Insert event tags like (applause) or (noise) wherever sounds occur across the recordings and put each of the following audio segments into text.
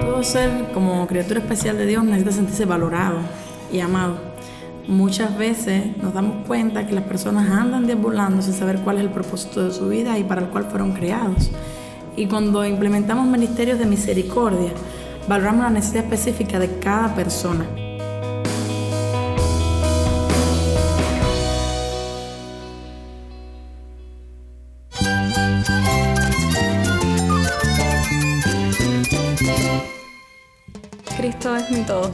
Todo ser como criatura especial de Dios necesita sentirse valorado y amado. Muchas veces nos damos cuenta que las personas andan deambulando sin saber cuál es el propósito de su vida y para el cual fueron creados. Y cuando implementamos ministerios de misericordia, valoramos la necesidad específica de cada persona.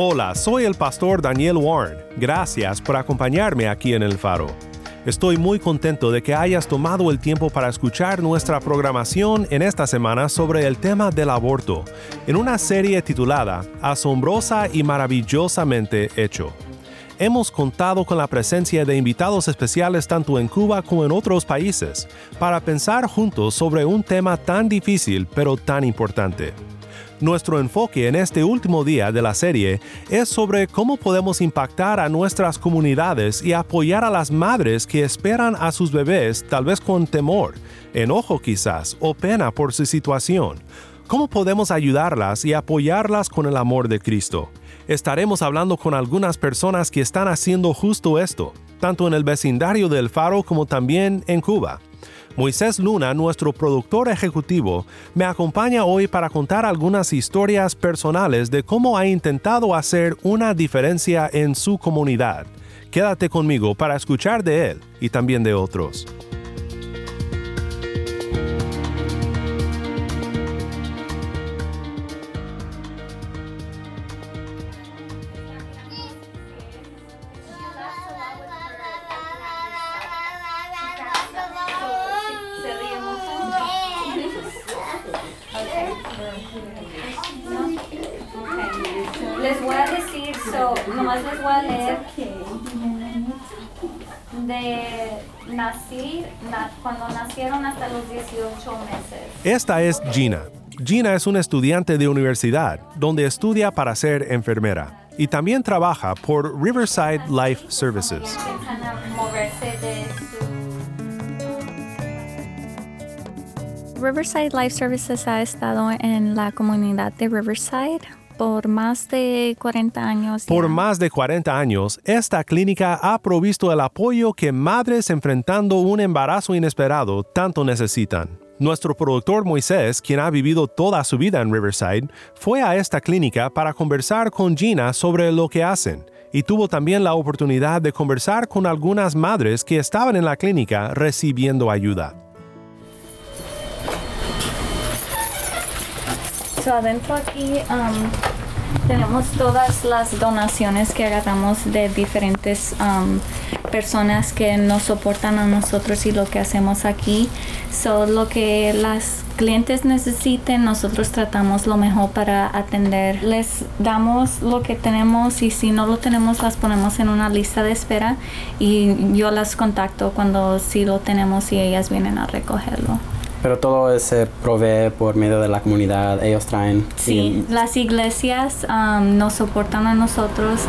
Hola, soy el pastor Daniel Warren. Gracias por acompañarme aquí en El Faro. Estoy muy contento de que hayas tomado el tiempo para escuchar nuestra programación en esta semana sobre el tema del aborto, en una serie titulada Asombrosa y maravillosamente hecho. Hemos contado con la presencia de invitados especiales tanto en Cuba como en otros países, para pensar juntos sobre un tema tan difícil pero tan importante. Nuestro enfoque en este último día de la serie es sobre cómo podemos impactar a nuestras comunidades y apoyar a las madres que esperan a sus bebés tal vez con temor, enojo quizás o pena por su situación. ¿Cómo podemos ayudarlas y apoyarlas con el amor de Cristo? Estaremos hablando con algunas personas que están haciendo justo esto, tanto en el vecindario del Faro como también en Cuba. Moisés Luna, nuestro productor ejecutivo, me acompaña hoy para contar algunas historias personales de cómo ha intentado hacer una diferencia en su comunidad. Quédate conmigo para escuchar de él y también de otros. Esta es Gina. Gina es una estudiante de universidad donde estudia para ser enfermera y también trabaja por Riverside Life Services. Riverside Life Services ha estado en la comunidad de Riverside por más de 40 años. Por ya. más de 40 años, esta clínica ha provisto el apoyo que madres enfrentando un embarazo inesperado tanto necesitan. Nuestro productor Moisés, quien ha vivido toda su vida en Riverside, fue a esta clínica para conversar con Gina sobre lo que hacen y tuvo también la oportunidad de conversar con algunas madres que estaban en la clínica recibiendo ayuda. So, adentro aquí um, tenemos todas las donaciones que agarramos de diferentes um, personas que nos soportan a nosotros y lo que hacemos aquí. So, lo que las clientes necesiten, nosotros tratamos lo mejor para atender. Les damos lo que tenemos y si no lo tenemos, las ponemos en una lista de espera y yo las contacto cuando sí lo tenemos y ellas vienen a recogerlo. Pero todo se provee por medio de la comunidad, ellos traen. Sí, y- las iglesias um, nos soportan a nosotros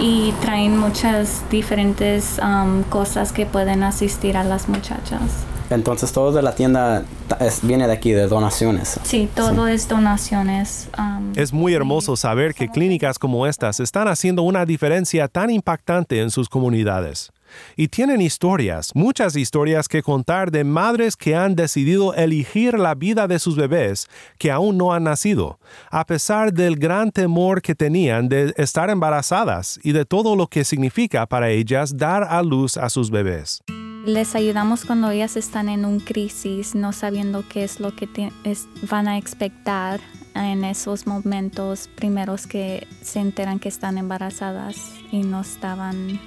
y traen muchas diferentes um, cosas que pueden asistir a las muchachas. Entonces todo de la tienda es- viene de aquí, de donaciones. Sí, todo es donaciones. um, Es muy hermoso saber que clínicas como estas están haciendo una diferencia tan impactante en sus comunidades. Y tienen historias, muchas historias que contar de madres que han decidido elegir la vida de sus bebés que aún no han nacido, a pesar del gran temor que tenían de estar embarazadas y de todo lo que significa para ellas dar a luz a sus bebés. Les ayudamos cuando ellas están en un crisis, no sabiendo qué es lo que es- van a expectar en esos momentos primeros que se enteran que están embarazadas y no estaban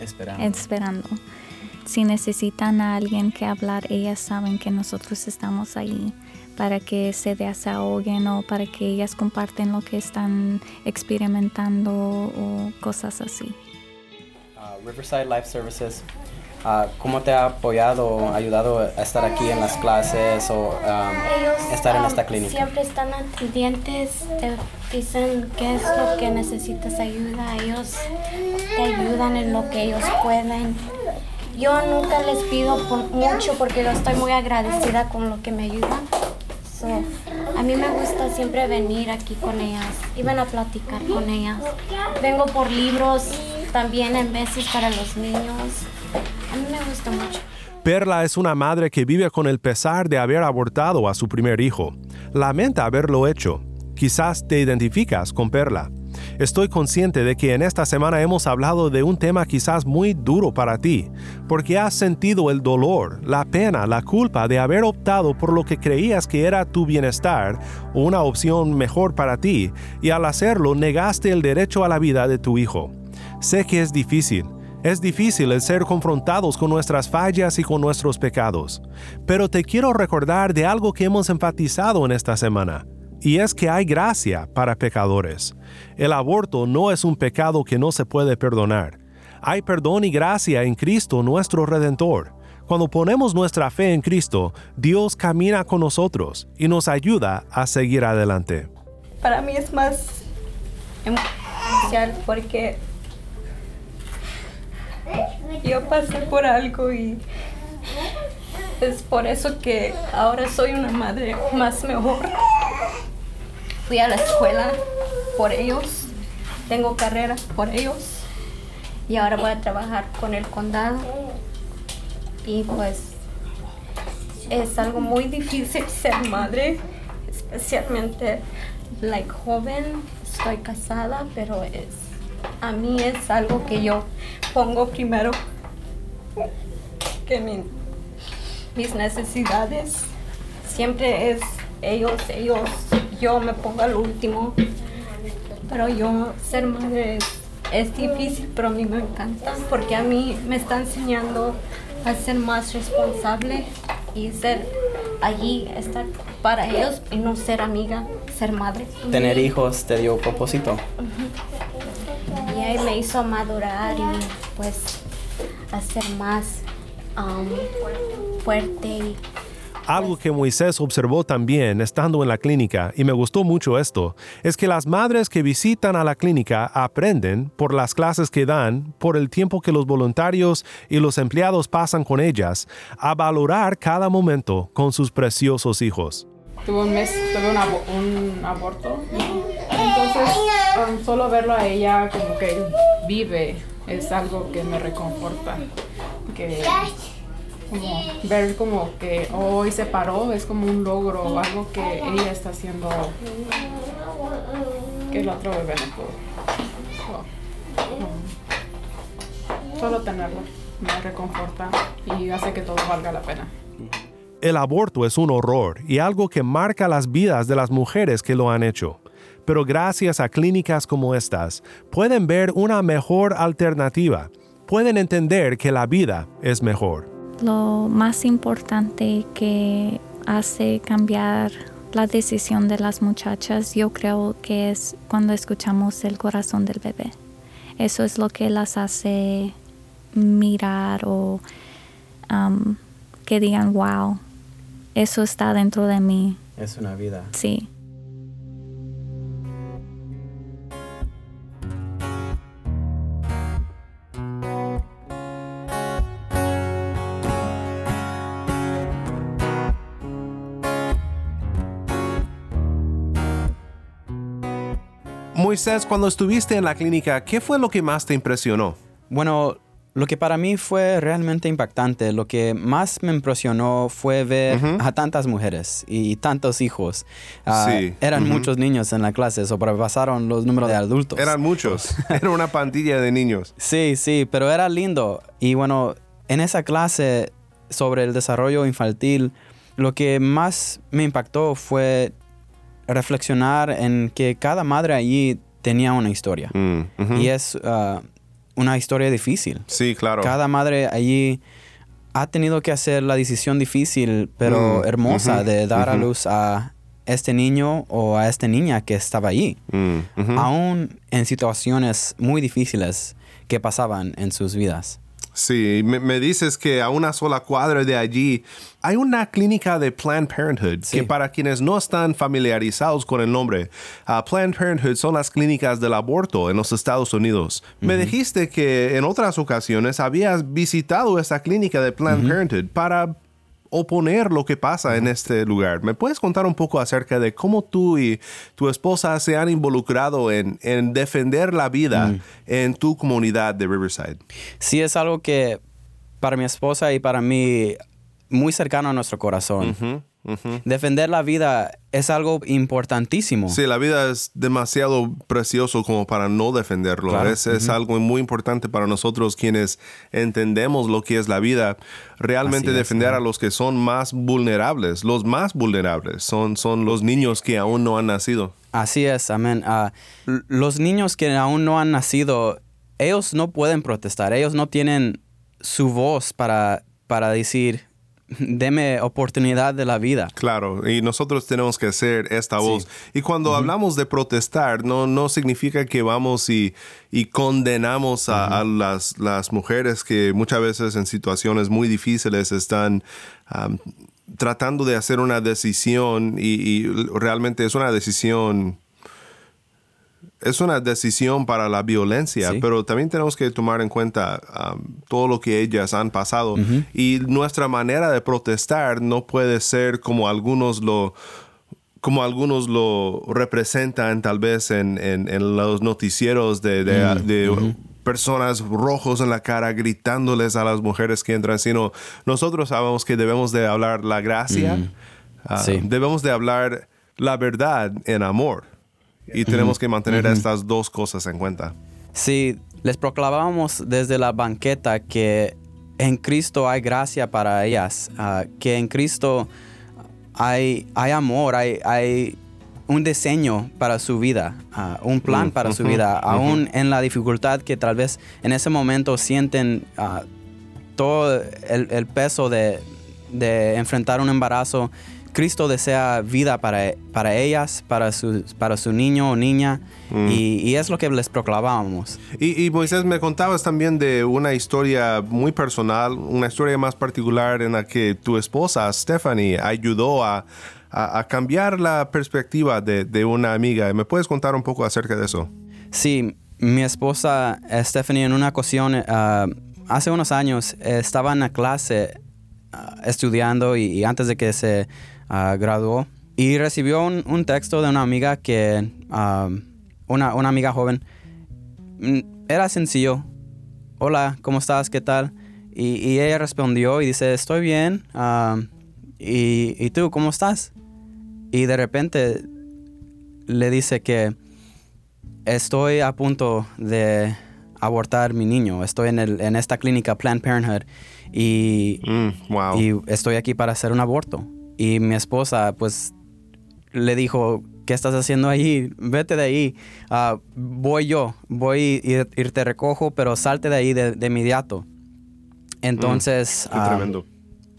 Esperando. esperando. Si necesitan a alguien que hablar, ellas saben que nosotros estamos ahí para que se desahoguen o para que ellas comparten lo que están experimentando o cosas así. Uh, Riverside Life Services, uh, ¿cómo te ha apoyado, ayudado a estar aquí en las clases o um, estar en esta clínica? Siempre están atendientes, te dicen qué es lo que necesitas ayuda, ellos te ayudan en lo que ellos pueden. Yo nunca les pido por mucho porque yo estoy muy agradecida con lo que me ayudan. So, a mí me gusta siempre venir aquí con ellas y ven a platicar con ellas. Vengo por libros también en veces para los niños. Perla es una madre que vive con el pesar de haber abortado a su primer hijo. Lamenta haberlo hecho. Quizás te identificas con Perla. Estoy consciente de que en esta semana hemos hablado de un tema quizás muy duro para ti, porque has sentido el dolor, la pena, la culpa de haber optado por lo que creías que era tu bienestar o una opción mejor para ti, y al hacerlo negaste el derecho a la vida de tu hijo. Sé que es difícil, es difícil el ser confrontados con nuestras fallas y con nuestros pecados, pero te quiero recordar de algo que hemos enfatizado en esta semana y es que hay gracia para pecadores. El aborto no es un pecado que no se puede perdonar. Hay perdón y gracia en Cristo nuestro Redentor. Cuando ponemos nuestra fe en Cristo, Dios camina con nosotros y nos ayuda a seguir adelante. Para mí es más especial porque yo pasé por algo y es por eso que ahora soy una madre más mejor. Fui a la escuela por ellos, tengo carrera por ellos y ahora voy a trabajar con el condado. Y pues es algo muy difícil (laughs) ser madre, especialmente like joven, estoy casada, pero es a mí es algo que yo pongo primero que mis necesidades siempre es ellos, ellos yo me pongo al último. Pero yo ser madre es, difícil, pero a mí me encanta porque a mí me está enseñando a ser más responsable y ser allí, estar para ellos y no ser amiga, ser madre. Tener hijos te dio propósito. Me hizo madurar y pues hacer más um, fuerte y algo que Moisés observó también estando en la clínica, y me gustó mucho esto, es que las madres que visitan a la clínica aprenden, por las clases que dan, por el tiempo que los voluntarios y los empleados pasan con ellas, a valorar cada momento con sus preciosos hijos. Tuve un mes, tuve un, aborto, entonces solo verlo a ella como que vive es algo que me reconforta, que ver como que hoy se paró es como un logro algo que ella está haciendo que el otro bebé no pudo. solo tenerlo me reconforta y hace que todo valga la pena. El aborto es un horror y algo que marca las vidas de las mujeres que lo han hecho. Pero gracias a clínicas como estas, pueden ver una mejor alternativa. Pueden entender que la vida es mejor lo más importante que hace cambiar la decisión de las muchachas, yo creo que es cuando escuchamos el corazón del bebé. Eso es lo que las hace mirar o um, que digan, wow, eso está dentro de mí. Es una vida. Sí. Moisés, cuando estuviste en la clínica, ¿qué fue lo que más te impresionó? Bueno, lo que para mí fue realmente impactante, lo que más me impresionó fue ver a tantas mujeres y tantos hijos. Ah, eran muchos niños en la clase, sobrepasaron los números de adultos. Eran muchos, (laughs) era una pandilla de niños. Sí, sí, pero era lindo. Y bueno, en esa clase sobre el desarrollo infantil, lo que más me impactó fue reflexionar en que cada madre allí tenía una historia. Mm, y es uh, una historia difícil. Sí, claro. Cada madre allí ha tenido que hacer la decisión difícil, pero Mm, hermosa, de dar a luz a este niño o a esta niña que estaba allí, Mm, aún en situaciones muy difíciles que pasaban en sus vidas. Sí, me, me dices que a una sola cuadra de allí hay una clínica de Planned Parenthood, que para quienes no están familiarizados con el nombre, ah, Planned Parenthood son las clínicas del aborto en los Estados Unidos. Me dijiste que en otras ocasiones habías visitado esta clínica de Planned Parenthood. Para oponer lo que pasa en este lugar. ¿Me puedes contar un poco acerca de cómo tú y tu esposa se han involucrado en, en defender la vida en tu comunidad de Riverside? Sí, es algo que para mi esposa y para mí muy cercano a nuestro corazón. Defender la vida es algo importantísimo. Sí, la vida es demasiado precioso como para no defenderlo. Claro. Es, algo muy importante para nosotros quienes entendemos lo que es la vida. Realmente Así es, defender a los que son más vulnerables. Los más vulnerables son, son los niños que aún no han nacido. Así es, amén. Ah, los niños que aún no han nacido, ellos no pueden protestar, ellos no tienen su voz para, para decir, deme oportunidad de la vida. Claro, y nosotros tenemos que hacer esta voz. Y cuando hablamos de protestar, no, no significa que vamos y, y condenamos a, a las, las mujeres que muchas veces en situaciones muy difíciles están tratando de hacer una decisión y, y realmente es una decisión es una decisión para la violencia, Sí. pero también tenemos que tomar en cuenta um, todo lo que ellas han pasado y nuestra manera de protestar no puede ser como algunos lo como algunos lo representan tal vez en, en- en los noticieros de, de- Mm, de personas rojos en la cara gritándoles a las mujeres que entran, sino nosotros sabemos que debemos de hablar la gracia, Mm, ah, sí. debemos de hablar la verdad en amor. Y tenemos que mantener estas dos cosas en cuenta. Sí, les proclamamos desde la banqueta que en Cristo hay gracia para ellas, ah, que en Cristo hay, hay amor, hay, hay un diseño para su vida, ah, un plan para su vida, aún en la dificultad que tal vez en ese momento sienten ah, todo el, el peso de, de enfrentar un embarazo. Cristo desea vida para, para ellas, para su, para su niño o niña, Mm. y, y es lo que les proclamábamos. Y, y Moisés, me contabas también de una historia muy personal, una historia más particular en la que tu esposa, Stephanie, ayudó a, a- a cambiar la perspectiva de, de una amiga. ¿Me puedes contar un poco acerca de eso? Sí, mi esposa eh, Stephanie en una ocasión, eh, hace unos años, eh, estaba en la clase ah, estudiando y, y antes de que se ah, graduó y recibió un, un texto de una amiga que, ah, una, una amiga joven, Mm, era sencillo. Hola, ¿cómo estás? ¿Qué tal? Y, y ella respondió y dice, estoy bien. ah, y, ¿Y tú, cómo estás? Y de repente le dice que estoy a punto de abortar mi niño. Estoy en, el- en esta clínica Planned Parenthood y, y estoy aquí para hacer un aborto. Y mi esposa pues le dijo, ¿qué estás haciendo ahí? Vete de ahí. Ah, voy yo, voy y te recojo, pero salte de ahí de, de inmediato. Entonces... qué ah, tremendo.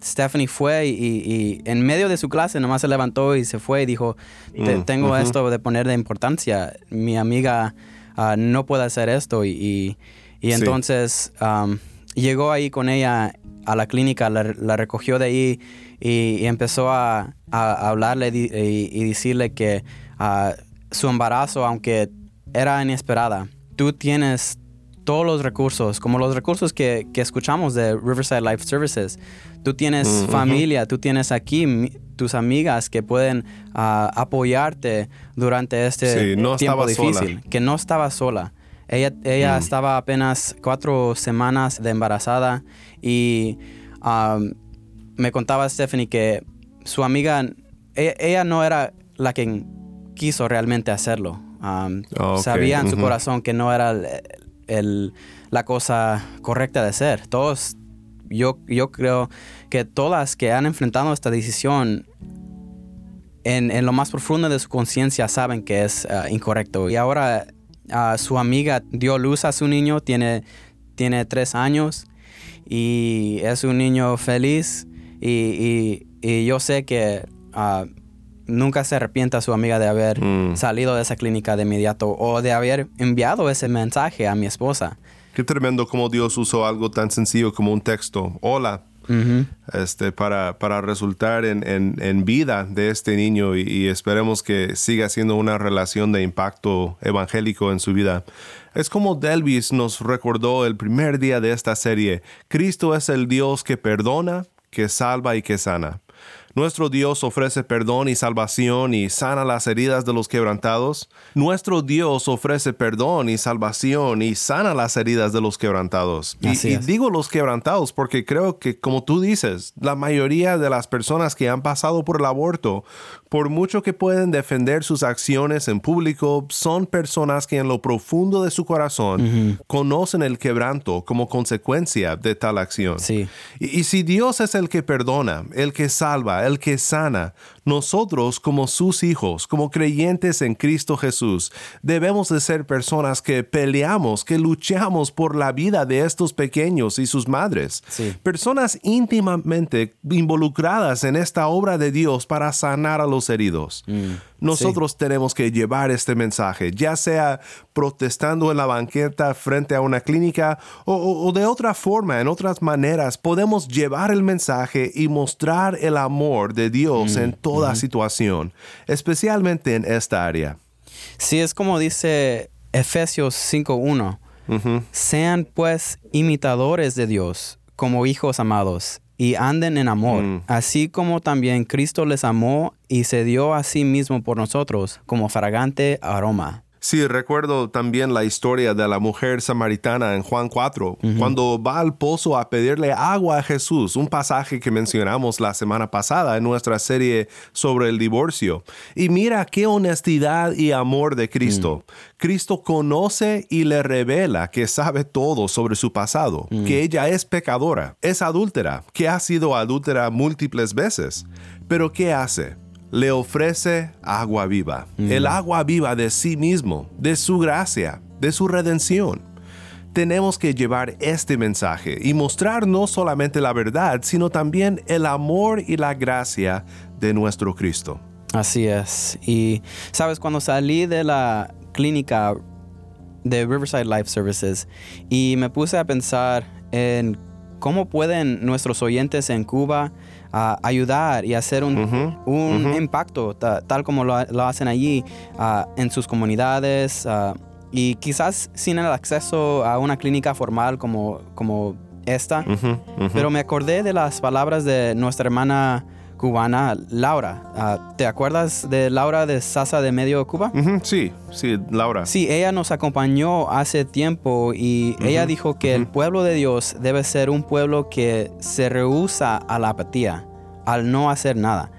Stephanie fue y, y en medio de su clase nomás se levantó y se fue y dijo, "Te- Mm, tengo ujú. esto de poner de importancia. Mi amiga ah, no puede hacer esto. Y, y- y Sí. entonces am, llegó ahí con ella a la clínica, la, la recogió de ahí y, y empezó a, a hablarle y, y decirle que ah, su embarazo, aunque era inesperada, tú tienes todos los recursos, como los recursos que, que escuchamos de Riverside Life Services. Tú tienes Mm, ujú. familia, tú tienes aquí mi- tus amigas que pueden ah, apoyarte durante este Sí, no tiempo estaba sola. difícil, que no estaba sola. Ella, ella Mm. estaba apenas cuatro semanas de embarazada y um, me contaba Stephanie que su amiga, ella, ella no era la que quiso realmente hacerlo. Um, Ah, Sabía en su corazón que no era el- el- la cosa correcta de hacer. Todos, yo, yo creo que todas que han enfrentado esta decisión en, en lo más profundo de su conciencia saben que es ah, incorrecto. Y ahora ah, su amiga dio luz a su niño, tiene, tiene tres años y es un niño feliz y, y- y yo sé que ah, nunca se arrepienta su amiga de haber salido de esa clínica de inmediato o de haber enviado ese mensaje a mi esposa. Qué tremendo como Dios usó algo tan sencillo como un texto. Hola. Este, para, para resultar en, en- en vida de este niño y, y esperemos que siga siendo una relación de impacto evangélico en su vida. Es como Delvis nos recordó el primer día de esta serie. Cristo es el Dios que perdona, que salva y que sana. Nuestro Dios ofrece perdón y salvación y sana las heridas de los quebrantados. Nuestro Dios ofrece perdón y salvación y sana las heridas de los quebrantados. Y, y digo los quebrantados porque creo que, como tú dices, la mayoría de las personas que han pasado por el aborto, por mucho que pueden defender sus acciones en público, son personas que en lo profundo de su corazón conocen el quebranto como consecuencia de tal acción. Sí. Y, y si Dios es el que perdona, el que salva, el que sana, nosotros como sus hijos, como creyentes en Cristo Jesús, debemos de ser personas que peleamos, que luchamos por la vida de estos pequeños y sus madres. Sí. Personas íntimamente involucradas en esta obra de Dios para sanar a los heridos. Nosotros tenemos que llevar este mensaje, ya sea protestando en la banqueta frente a una clínica o, o- o de otra forma, en otras maneras, podemos llevar el mensaje y mostrar el amor de Dios en toda situación, especialmente en esta área. Sí, es como dice Efesios 5.1. Sean pues imitadores de Dios como hijos amados y anden en amor, así como también Cristo les amó y se dio a sí mismo por nosotros como fragante aroma. Sí, recuerdo también la historia de la mujer samaritana en Juan 4, cuando va al pozo a pedirle agua a Jesús, un pasaje que mencionamos la semana pasada en nuestra serie sobre el divorcio. Y mira qué honestidad y amor de Cristo. Cristo conoce y le revela que sabe todo sobre su pasado, que ella es pecadora, es adúltera, que ha sido adúltera múltiples veces. Pero ¿qué hace? Le ofrece agua viva, el agua viva de sí mismo, de su gracia, de su redención. Tenemos que llevar este mensaje y mostrar no solamente la verdad, sino también el amor y la gracia de nuestro Cristo. Así es. Y, sabes, cuando salí de la clínica de Riverside Life Services y me puse a pensar en cómo pueden nuestros oyentes en Cuba ah, ayudar y hacer un, un impacto ta- tal como lo, lo hacen allí ah, en sus comunidades ah, y quizás sin el acceso a una clínica formal como, como esta. Pero me acordé de las palabras de nuestra hermana cubana, Laura. Ah, ¿Te acuerdas de Laura de Sasa de Medio Cuba? Sí, sí, Laura. Sí, ella nos acompañó hace tiempo y ella dijo que el pueblo de Dios debe ser un pueblo que se rehúsa a la apatía, al no hacer nada.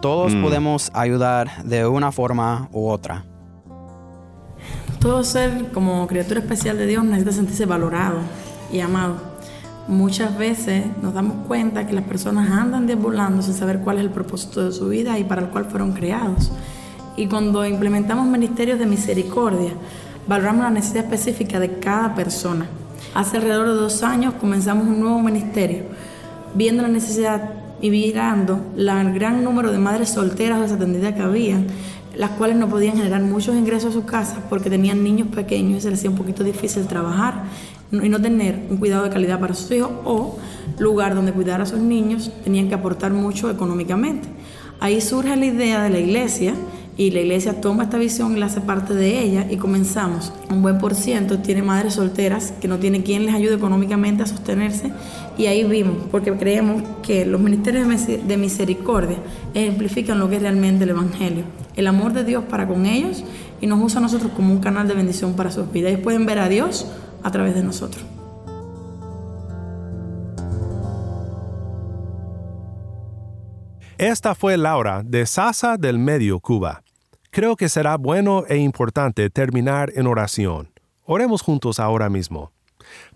Todos Mm. podemos ayudar de una forma u otra. Todo ser como criatura especial de Dios necesita sentirse valorado y amado. Muchas veces nos damos cuenta que las personas andan deambulando sin saber cuál es el propósito de su vida y para el cual fueron creados. Y cuando implementamos ministerios de misericordia, valoramos la necesidad específica de cada persona. Hace alrededor de dos años comenzamos un nuevo ministerio, viendo la necesidad y mirando el gran número de madres solteras desatendidas que habían, las cuales no podían generar muchos ingresos a su casa porque tenían niños pequeños y se les hacía un poquito difícil trabajar y no tener un cuidado de calidad para sus hijos o lugar donde cuidar a sus niños tenían que aportar mucho económicamente. Ahí surge la idea de la iglesia y la iglesia toma esta visión y la hace parte de ella y comenzamos. Un buen por ciento tiene madres solteras que no tiene quien les ayude económicamente a sostenerse y ahí vimos, porque creemos que los ministerios de misericordia ejemplifican lo que es realmente el Evangelio, el amor de Dios para con ellos y nos usa a nosotros como un canal de bendición para sus vidas. Ellos pueden ver a Dios a través de nosotros. Esta fue Laura de Sasa del Medio, Cuba. Creo que será bueno e importante terminar en oración. Oremos juntos ahora mismo.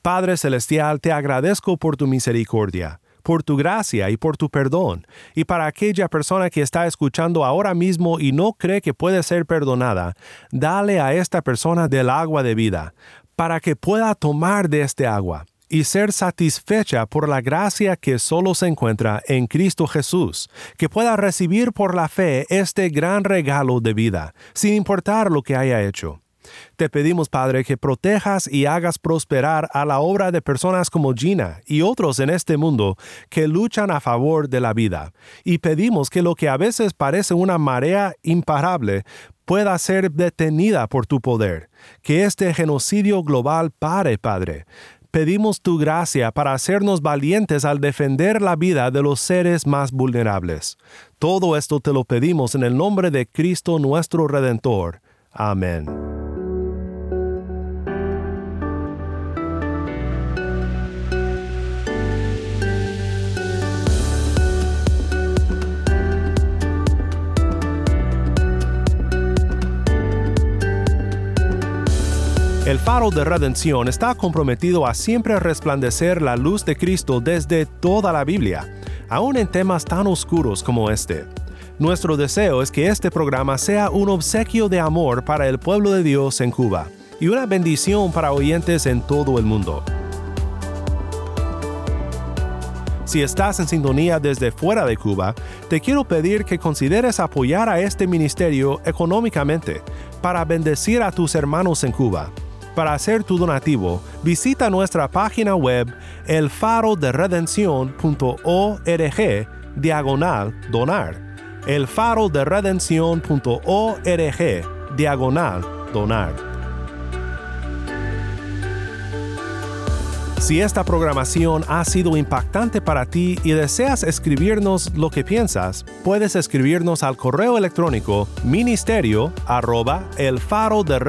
Padre Celestial, te agradezco por tu misericordia, por tu gracia y por tu perdón. Y para aquella persona que está escuchando ahora mismo y no cree que puede ser perdonada, dale a esta persona del agua de vida, para que pueda tomar de este agua y ser satisfecha por la gracia que solo se encuentra en Cristo Jesús, que pueda recibir por la fe este gran regalo de vida, sin importar lo que haya hecho. Te pedimos, Padre, que protejas y hagas prosperar a la obra de personas como Gina y otros en este mundo que luchan a favor de la vida. Y pedimos que lo que a veces parece una marea imparable pueda ser detenida por tu poder. Que este genocidio global pare, Padre pedimos tu gracia para hacernos valientes al defender la vida de los seres más vulnerables. Todo esto te lo pedimos en el nombre de Cristo nuestro Redentor. Amén. El faro de redención está comprometido a siempre resplandecer la luz de Cristo desde toda la Biblia, aun en temas tan oscuros como este. Nuestro deseo es que este programa sea un obsequio de amor para el pueblo de Dios en Cuba y una bendición para oyentes en todo el mundo. Si estás en sintonía desde fuera de Cuba, te quiero pedir que consideres apoyar a este ministerio económicamente para bendecir a tus hermanos en Cuba. Para hacer tu donativo, visita nuestra página web elfaroderedención.org diagonal donar. elfaroderedención.org diagonal donar. Si esta programación ha sido impactante para ti y deseas escribirnos lo que piensas, puedes escribirnos al correo electrónico ministerio arroba el faro de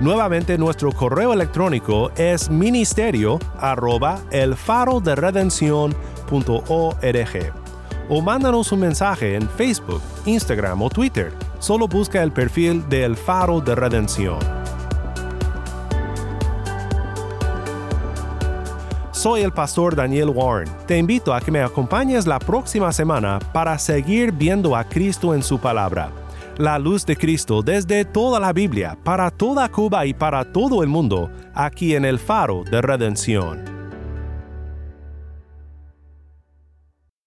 Nuevamente nuestro correo electrónico es ministerio arroba el faro de o mándanos un mensaje en Facebook, Instagram o Twitter. Solo busca el perfil de El Faro de Redención. Soy el pastor Daniel Warren. Te invito a que me acompañes la próxima semana para seguir viendo a Cristo en su palabra. La luz de Cristo desde toda la Biblia, para toda Cuba y para todo el mundo, aquí en el faro de redención.